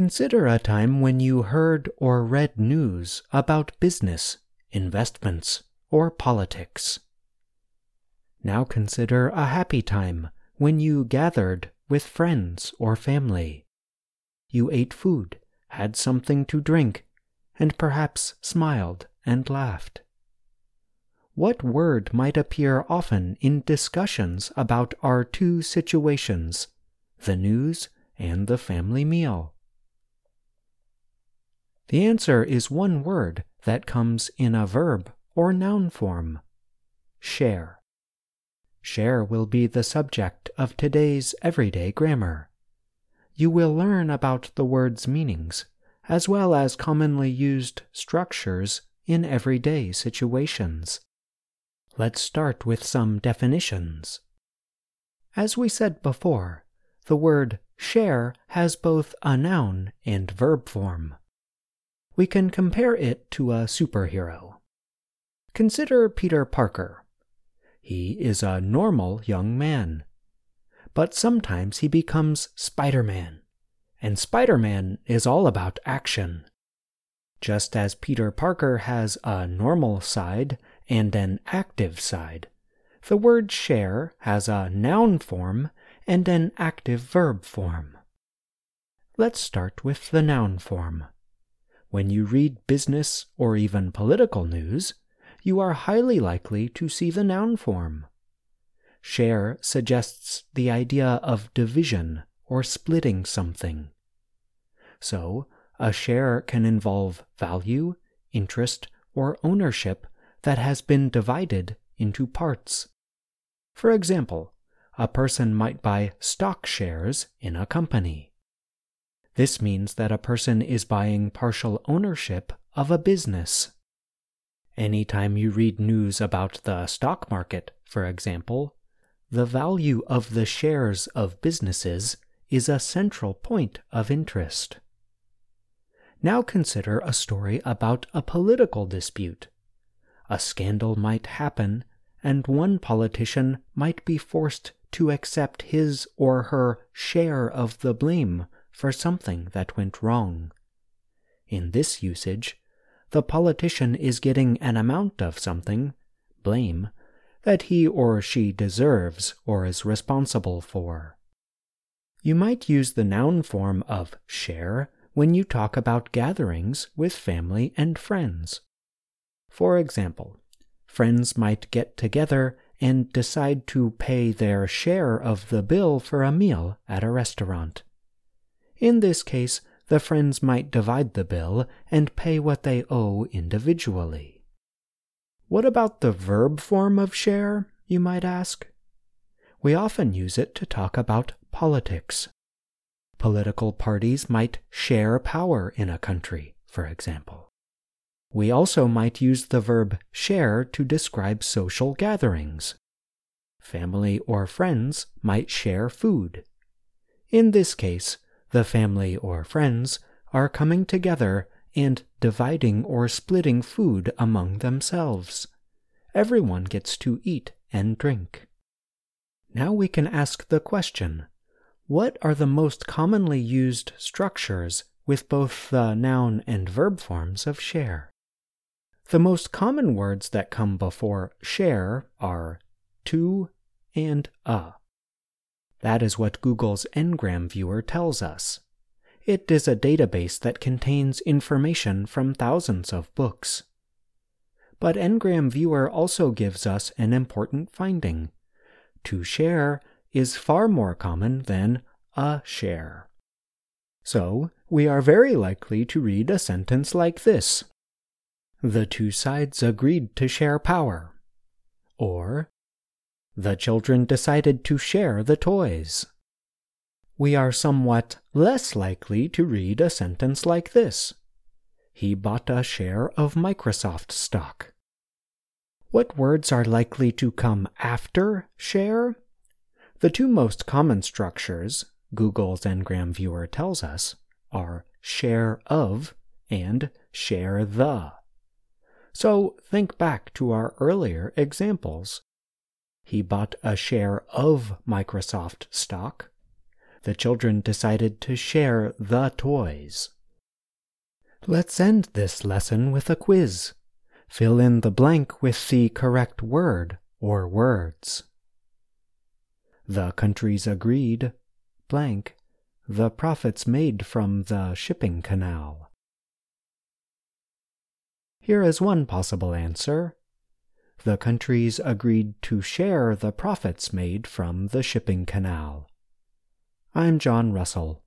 Consider a time when you heard or read news about business, investments, or politics. Now consider a happy time when you gathered with friends or family. You ate food, had something to drink, and perhaps smiled and laughed. What word might appear often in discussions about our two situations, the news and the family meal? The answer is one word that comes in a verb or noun form share. Share will be the subject of today's everyday grammar. You will learn about the word's meanings, as well as commonly used structures in everyday situations. Let's start with some definitions. As we said before, the word share has both a noun and verb form. We can compare it to a superhero. Consider Peter Parker. He is a normal young man. But sometimes he becomes Spider Man, and Spider Man is all about action. Just as Peter Parker has a normal side and an active side, the word share has a noun form and an active verb form. Let's start with the noun form. When you read business or even political news, you are highly likely to see the noun form. Share suggests the idea of division or splitting something. So, a share can involve value, interest, or ownership that has been divided into parts. For example, a person might buy stock shares in a company. This means that a person is buying partial ownership of a business. Anytime you read news about the stock market, for example, the value of the shares of businesses is a central point of interest. Now consider a story about a political dispute. A scandal might happen, and one politician might be forced to accept his or her share of the blame for something that went wrong. In this usage, the politician is getting an amount of something, blame, that he or she deserves or is responsible for. You might use the noun form of share when you talk about gatherings with family and friends. For example, friends might get together and decide to pay their share of the bill for a meal at a restaurant. In this case, the friends might divide the bill and pay what they owe individually. What about the verb form of share, you might ask? We often use it to talk about politics. Political parties might share power in a country, for example. We also might use the verb share to describe social gatherings. Family or friends might share food. In this case, the family or friends are coming together and dividing or splitting food among themselves. Everyone gets to eat and drink. Now we can ask the question what are the most commonly used structures with both the noun and verb forms of share? The most common words that come before share are to and a. That is what Google's Ngram Viewer tells us. It is a database that contains information from thousands of books. But Ngram Viewer also gives us an important finding. To share is far more common than a share. So, we are very likely to read a sentence like this The two sides agreed to share power. Or, the children decided to share the toys. We are somewhat less likely to read a sentence like this He bought a share of Microsoft stock. What words are likely to come after share? The two most common structures, Google's Ngram Viewer tells us, are share of and share the. So think back to our earlier examples. He bought a share of Microsoft stock. The children decided to share the toys. Let's end this lesson with a quiz. Fill in the blank with the correct word or words. The countries agreed, blank, the profits made from the shipping canal. Here is one possible answer. The countries agreed to share the profits made from the shipping canal. I'm John Russell.